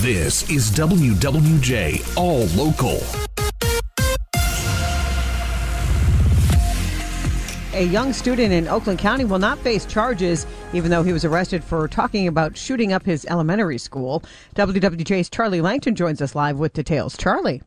This is WWJ All Local. A young student in Oakland County will not face charges, even though he was arrested for talking about shooting up his elementary school. WWJ's Charlie Langton joins us live with details. Charlie.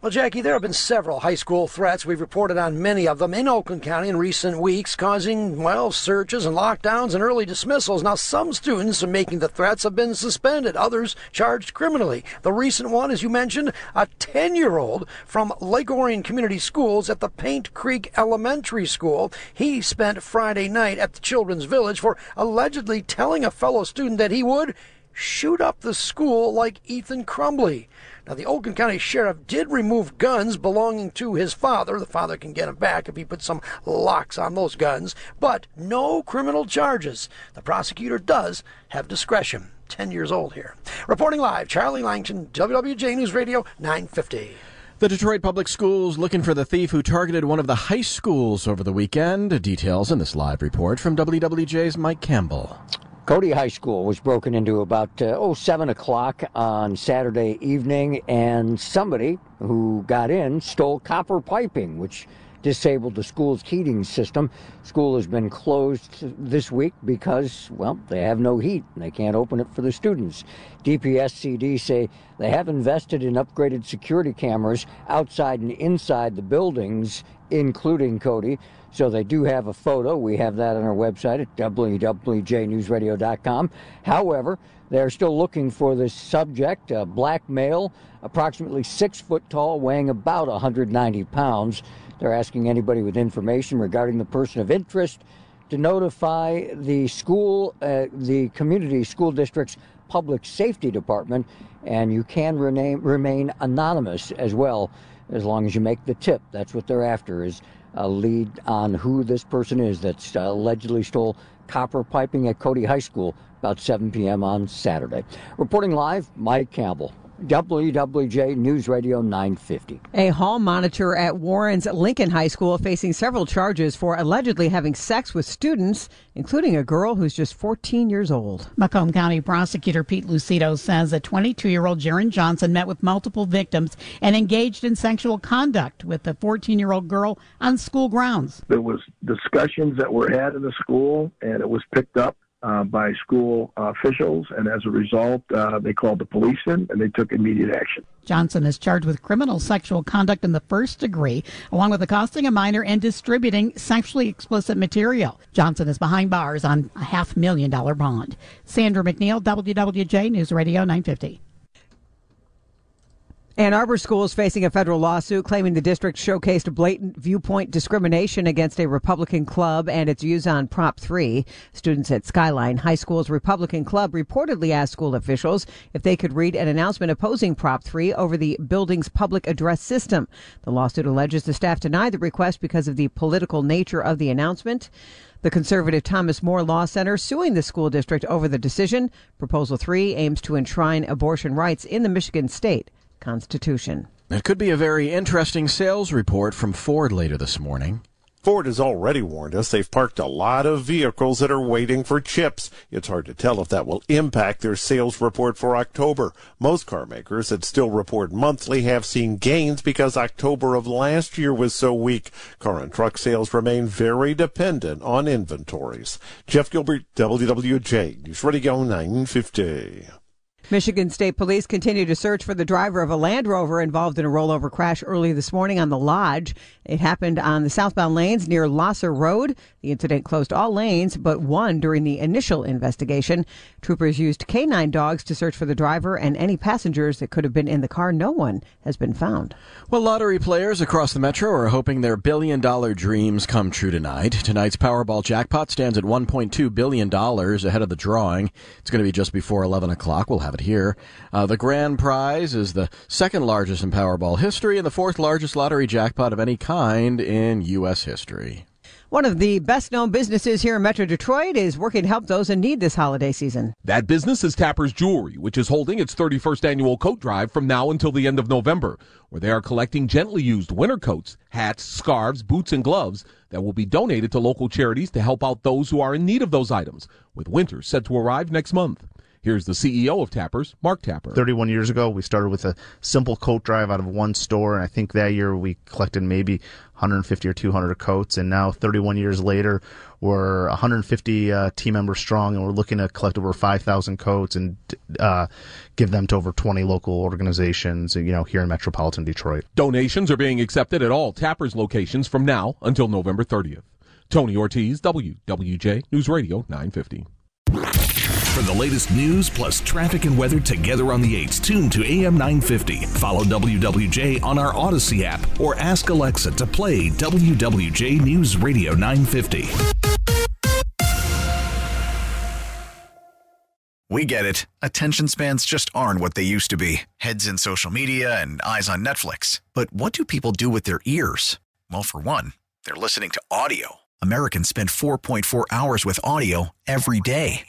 Well, Jackie, there have been several high school threats. We've reported on many of them in Oakland County in recent weeks, causing, well, searches and lockdowns and early dismissals. Now, some students making the threats have been suspended, others charged criminally. The recent one, as you mentioned, a 10 year old from Lake Orion Community Schools at the Paint Creek Elementary School. He spent Friday night at the Children's Village for allegedly telling a fellow student that he would shoot up the school like Ethan Crumbley. Now, the Oakland County Sheriff did remove guns belonging to his father. The father can get them back if he puts some locks on those guns, but no criminal charges. The prosecutor does have discretion. 10 years old here. Reporting live, Charlie Langton, WWJ News Radio 950. The Detroit Public Schools looking for the thief who targeted one of the high schools over the weekend. Details in this live report from WWJ's Mike Campbell. Cody High School was broken into about uh, oh seven o'clock on Saturday evening, and somebody who got in stole copper piping, which disabled the school's heating system. School has been closed this week because, well, they have no heat and they can't open it for the students. DPSCD say they have invested in upgraded security cameras outside and inside the buildings, including Cody. So they do have a photo. We have that on our website at www.newsradio.com. However, they're still looking for this subject, a black male, approximately six foot tall, weighing about 190 pounds. They're asking anybody with information regarding the person of interest to notify the school, uh, the community school district's public safety department, and you can rename, remain anonymous as well as long as you make the tip. That's what they're after is a lead on who this person is that uh, allegedly stole copper piping at Cody High School about 7 p.m. on Saturday. Reporting live, Mike Campbell. WWJ News Radio 950. A hall monitor at Warren's Lincoln High School facing several charges for allegedly having sex with students, including a girl who's just 14 years old. Macomb County prosecutor Pete Lucido says that 22 year old Jaron Johnson met with multiple victims and engaged in sexual conduct with the 14 year old girl on school grounds. There was discussions that were had in the school and it was picked up uh, by school officials, and as a result, uh, they called the police in and they took immediate action. Johnson is charged with criminal sexual conduct in the first degree, along with accosting a minor and distributing sexually explicit material. Johnson is behind bars on a half million dollar bond. Sandra McNeil, WWJ News Radio 950. Ann Arbor School is facing a federal lawsuit claiming the district showcased blatant viewpoint discrimination against a Republican club and its views on Prop 3. Students at Skyline High School's Republican club reportedly asked school officials if they could read an announcement opposing Prop 3 over the building's public address system. The lawsuit alleges the staff denied the request because of the political nature of the announcement. The conservative Thomas More Law Center suing the school district over the decision. Proposal 3 aims to enshrine abortion rights in the Michigan state. Constitution. It could be a very interesting sales report from Ford later this morning. Ford has already warned us they've parked a lot of vehicles that are waiting for chips. It's hard to tell if that will impact their sales report for October. Most car makers that still report monthly have seen gains because October of last year was so weak. Car and truck sales remain very dependent on inventories. Jeff Gilbert, WWJ, News Radio 950. Michigan State Police continue to search for the driver of a Land Rover involved in a rollover crash early this morning on the Lodge. It happened on the southbound lanes near Lahser Road. The incident closed all lanes but one during the initial investigation. Troopers used canine dogs to search for the driver and any passengers that could have been in the car. No one has been found. Well, lottery players across the metro are hoping their billion dollar dreams come true tonight. Tonight's Powerball jackpot stands at $1.2 billion ahead of the drawing. It's going to be just before 11 o'clock. We'll have it here. Uh, the grand prize is the second largest in Powerball history and the fourth largest lottery jackpot of any kind in U.S. history. One of the best known businesses here in Metro Detroit is working to help those in need this holiday season. That business is Tapper's Jewelry, which is holding its 31st annual coat drive from now until the end of November, where they are collecting gently used winter coats, hats, scarves, boots, and gloves that will be donated to local charities to help out those who are in need of those items, with winter set to arrive next month. Here's the CEO of Tappers, Mark Tapper. 31 years ago, we started with a simple coat drive out of one store, and I think that year we collected maybe 150 or 200 coats. And now, 31 years later, we're 150 uh, team members strong, and we're looking to collect over 5,000 coats and uh, give them to over 20 local organizations, you know, here in metropolitan Detroit. Donations are being accepted at all Tappers locations from now until November 30th. Tony Ortiz, WWJ News Radio 950. For the latest news plus traffic and weather together on the 8s, tune to AM 950. Follow WWJ on our Audacy app or ask Alexa to play WWJ News Radio 950. We get it. Attention spans just aren't what they used to be heads in social media and eyes on Netflix. But what do people do with their ears? Well, for one, they're listening to audio. Americans spend 4.4 hours with audio every day.